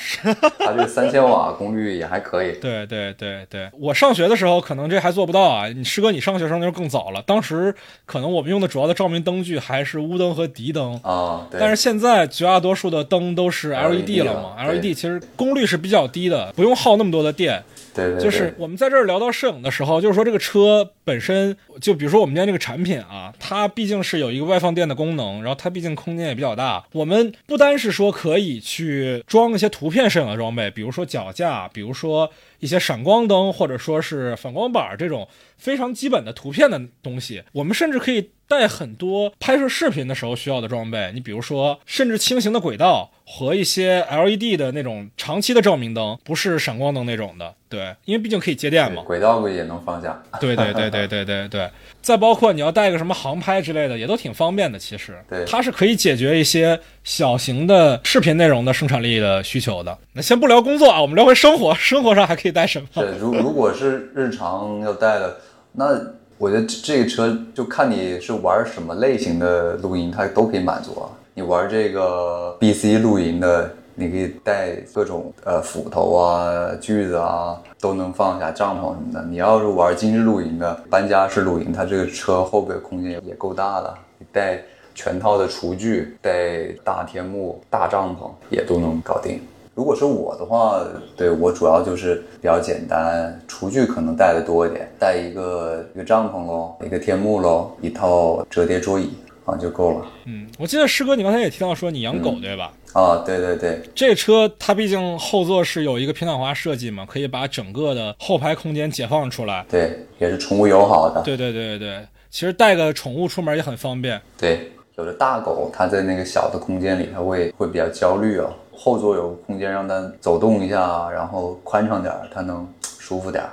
它这个三千瓦功率也还可以。对对对对，我上学的时候可能这还做不到啊。你师哥，你上学生那时候更早了，当时可能我们用的主要的照明灯具还是钨灯和迪灯。啊，对，但是现在绝大多数的灯都是 LED 了嘛 LED 其实功率是比较低的，不用耗那么多的电。对对对，就是我们在这儿聊到摄影的时候，就是说这个车本身，就比如说我们今天这个产品啊，它毕竟是有一个外放电的功能，然后它毕竟空间也比较大。我们不单是说可以去装一些图片摄影的装备，比如说脚架，比如说一些闪光灯，或者说是反光板这种非常基本的图片的东西，我们甚至可以带很多拍摄视频的时候需要的装备。你比如说，甚至轻型的轨道和一些 LED 的那种长期的照明灯，不是闪光灯那种的。对，因为毕竟可以接电嘛。轨道也能放下。对对对对对对对，再包括你要带个什么航拍之类的，也都挺方便的。其实，对它是可以解决一些小型的视频内容的生产力的需求的。那先不聊工作啊，我们聊回生活，生活上还可以带什么？对，如如果是日常要带的，那我觉得这这个车就看你是玩什么类型的露营，它都可以满足啊。你玩这个 BC 露营的，你可以带各种呃斧头啊、锯子啊，都能放下帐篷什么的。你要是玩精致露营的，搬家式露营，它这个车后备空间也也够大的，带全套的厨具，带大天幕、大帐篷也都能搞定。如果是我的话，对我主要就是比较简单，厨具可能带的多一点，带一个一个帐篷喽，一个天幕喽，一套折叠桌椅啊就够了。嗯，我记得师哥你刚才也提到说你养狗、对吧？啊，对对对，这车它毕竟后座是有一个平躺滑设计嘛，可以把整个的后排空间解放出来。对，也是宠物友好的。对对对对对，其实带个宠物出门也很方便。对，有的大狗它在那个小的空间里，它会会比较焦虑啊。后座有空间让它走动一下，然后宽敞点儿，它能舒服点儿。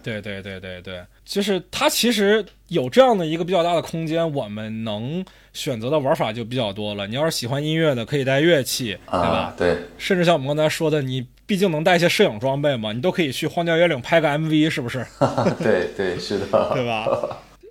对对对对对，就是它其实有这样的一个比较大的空间，我们能选择的玩法就比较多了。你要是喜欢音乐的，可以带乐器，对吧啊？，对，甚至像我们刚才说的，你毕竟能带一些摄影装备嘛，你都可以去荒郊野岭拍个 MV，是不是？对对是的。对吧？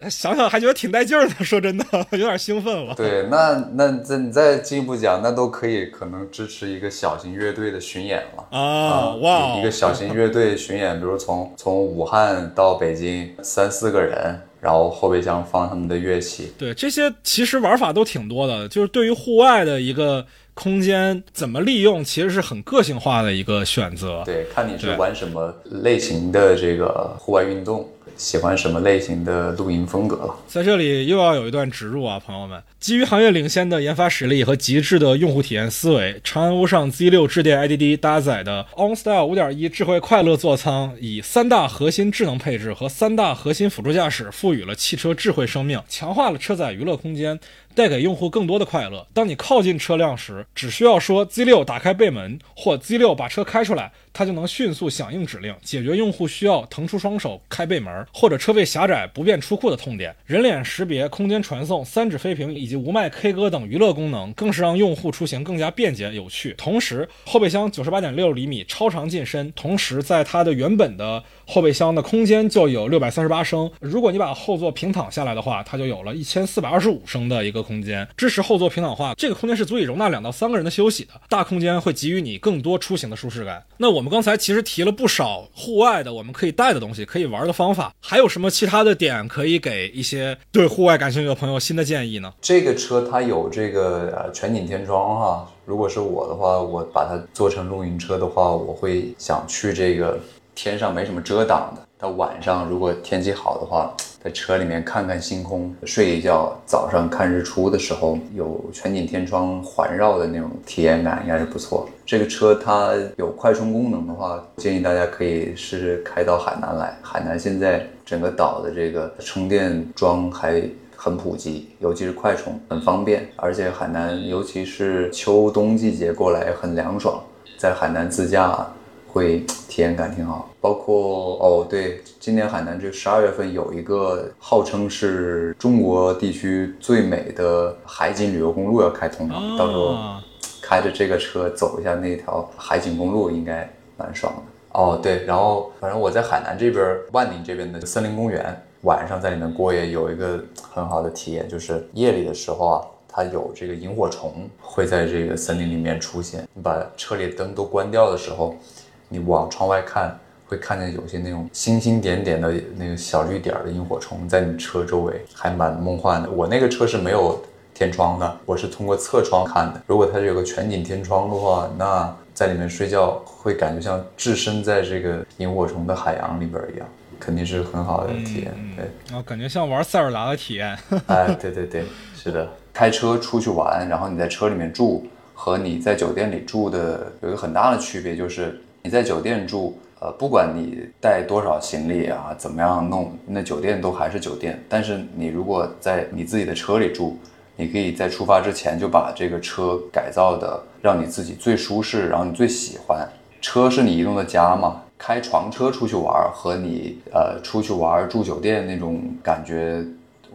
想想还觉得挺带劲儿的，说真的，有点兴奋了。对，那那这你再进一步讲，那都可以可能支持一个小型乐队的巡演了。啊，哇哦，一个小型乐队巡演，比如从从武汉到北京，三四个人，然后后备箱放他们的乐器。对这些其实玩法都挺多的，就是对于户外的一个空间怎么利用，其实是很个性化的一个选择。对，看你是玩什么类型的这个户外运动，喜欢什么类型的露营风格了。在这里又要有一段植入啊，朋友们！基于行业领先的研发实力和极致的用户体验思维，长安欧尚 Z 六致电 IDD 搭载的 OnStyle 五点一智慧快乐座舱，以三大核心智能配置和三大核心辅助驾驶，赋予了汽车智慧生命，强化了车载娱乐空间，带给用户更多的快乐。当你靠近车辆时，只需要说 Z6 打开背门或 Z6 把车开出来，它就能迅速响应指令，解决用户需要腾出双手开背门或者车位狭窄不便出库的痛点。人脸识别、空间传送、三指飞屏以及无麦 K 歌等娱乐功能，更是让用户出行更加便捷有趣。同时，后备箱九十八点六厘米超长进深，同时在它的原本的后备箱的空间就有六百三十八升。如果你把后座平躺下来的话，它就有了一千四百二十五升的一个空间，支持后座平躺化。这个空间是足以容纳两到三个人的休息的，大空间会给予你更多出行的舒适感。那我们刚才其实提了不少户外的我们可以带的东西，可以玩的方法，还有什么其他的点可以给一些对户外感兴趣的朋友新的建议呢？这个车它有这个呃全景天窗哈，如果是我的话，我把它做成露营车的话，我会想去这个天上没什么遮挡的，到晚上如果天气好的话，在车里面看看星空，睡一觉，早上看日出的时候有全景天窗环绕的那种体验感，应该是不错。这个车它有快充功能的话，建议大家可以试试开到海南来。海南现在整个岛的这个充电桩还很普及，尤其是快充很方便，而且海南尤其是秋冬季节过来很凉爽，在海南自驾。会体验感挺好，包括哦，对，今年海南这十二月份有一个号称是中国地区最美的海景旅游公路要开通了，到时候开着这个车走一下那条海景公路，应该蛮爽的。哦，对，然后反正我在海南这边万宁这边的森林公园，晚上在里面过夜有一个很好的体验，就是夜里的时候啊，它有这个萤火虫会在这个森林里面出现，你把车里灯都关掉的时候。你往窗外看，会看见有些那种星星点点的那个小绿点的萤火虫在你车周围，还蛮梦幻的。我那个车是没有天窗的，我是通过侧窗看的。如果它有个全景天窗的话，那在里面睡觉会感觉像置身在这个萤火虫的海洋里边一样，肯定是很好的体验。对，啊，感觉像玩塞尔达的体验。哎，对对对，是的，开车出去玩，然后你在车里面住，和你在酒店里住的有一个很大的区别就是。你在酒店住，呃，不管你带多少行李啊，怎么样弄，那酒店都还是酒店。但是你如果在你自己的车里住，你可以在出发之前就把这个车改造的让你自己最舒适，然后你最喜欢。车是你移动的家嘛，开床车出去玩和你呃出去玩住酒店那种感觉，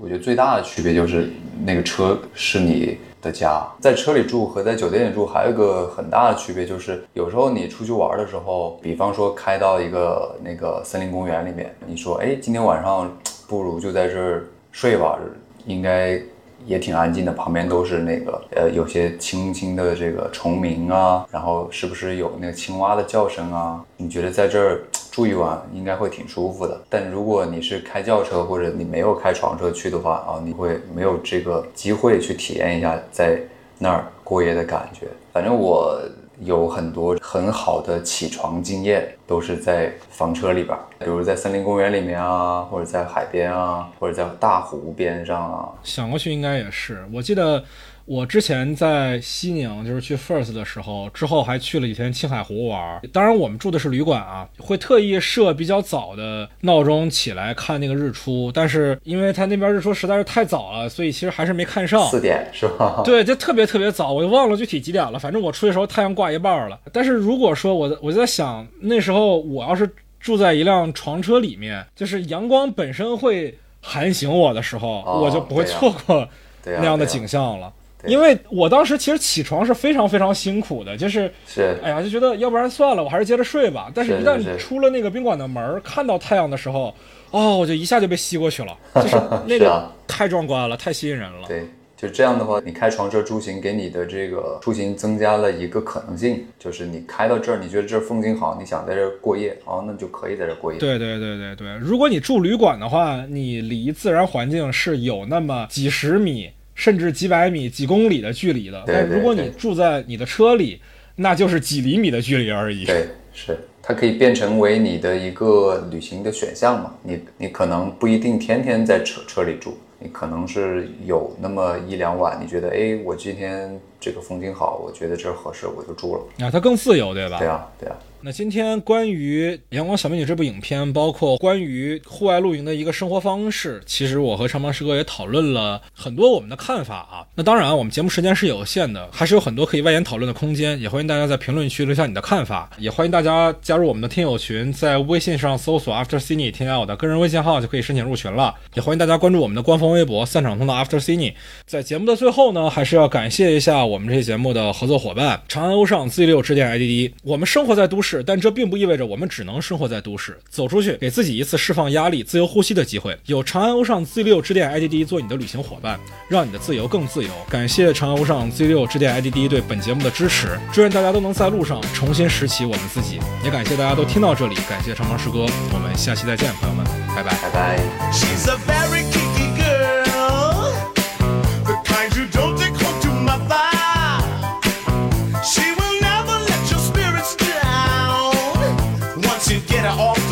我觉得最大的区别就是那个车是你。的家在车里住和在酒店里住还有一个很大的区别，就是有时候你出去玩的时候，比方说开到一个那个森林公园里面，你说，哎，今天晚上不如就在这儿睡吧，应该也挺安静的，旁边都是那个呃有些轻轻的这个虫鸣啊，然后是不是有那个青蛙的叫声啊？你觉得在这儿？住一晚应该会挺舒服的，但如果你是开轿车或者你没有开床车去的话啊，你会没有这个机会去体验一下在那儿过夜的感觉。反正我有很多很好的起床经验，都是在房车里边，比如在森林公园里面啊，或者在海边啊，或者在大湖边上啊。想过去应该也是，我记得。我之前在西宁，就是去 First 的时候，之后还去了几天青海湖玩。当然，我们住的是旅馆啊，会特意设比较早的闹钟起来看那个日出。但是，因为他那边日出实在是太早了，所以其实还是没看上。四点是吧？对，就特别特别早，我就忘了具体几点了。反正我出去时候太阳挂一半了。但是如果说我我就在想，那时候我要是住在一辆床车里面，就是阳光本身会喊醒我的时候，我就不会错过那样的景象了。因为我当时其实起床是非常非常辛苦的，就是是，哎呀，就觉得要不然算了，我还是接着睡吧。但是，一旦出了那个宾馆的门，看到太阳的时候，哦，我就一下就被吸过去了，就是那个太壮观了，太吸引人了。对，就这样的话，你开床车出行，给你的这个出行增加了一个可能性，就是你开到这儿，你觉得这儿风景好，你想在这儿过夜，哦，那就可以在这儿过夜。对对对对对，如果你住旅馆的话，你离自然环境是有那么几十米。甚至几百米、几公里的距离的，但如果你住在你的车里，那就是几厘米的距离而已。对，是它可以变成为你的一个旅行的选项嘛？你你可能不一定天天在车车里住，你可能是有那么一两晚，你觉得哎，我今天这个风景好，我觉得这儿合适，我就住了。啊，它更自由，对吧？对啊，对啊。那今天关于《阳光小美女》这部影片，包括关于户外露营的一个生活方式，其实我和长毛师哥也讨论了很多我们的看法啊。那当然，我们节目时间是有限的，还是有很多可以外延讨论的空间。也欢迎大家在评论区留下你的看法，也欢迎大家加入我们的听友群，在微信上搜索 After Cine，添加我的个人微信号就可以申请入群了。也欢迎大家关注我们的官方微博“散场通道 After Cine”。在节目的最后呢，还是要感谢一下我们这期节目的合作伙伴——长安欧尚 Z 六致电 IDD。我们生活在都市，但这并不意味着我们只能生活在都市，走出去，给自己一次释放压力、自由呼吸的机会。有长安欧尚 Z 六致电 IDD 做你的旅行伙伴，让你的自由更自由。感谢长安欧尚 Z 六致电 IDD 对本节目的支持，祝愿大家都能在路上重新拾起我们自己。也感谢大家都听到这里，感谢长毛师哥，我们下期再见，朋友们，拜拜，拜拜。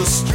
The street.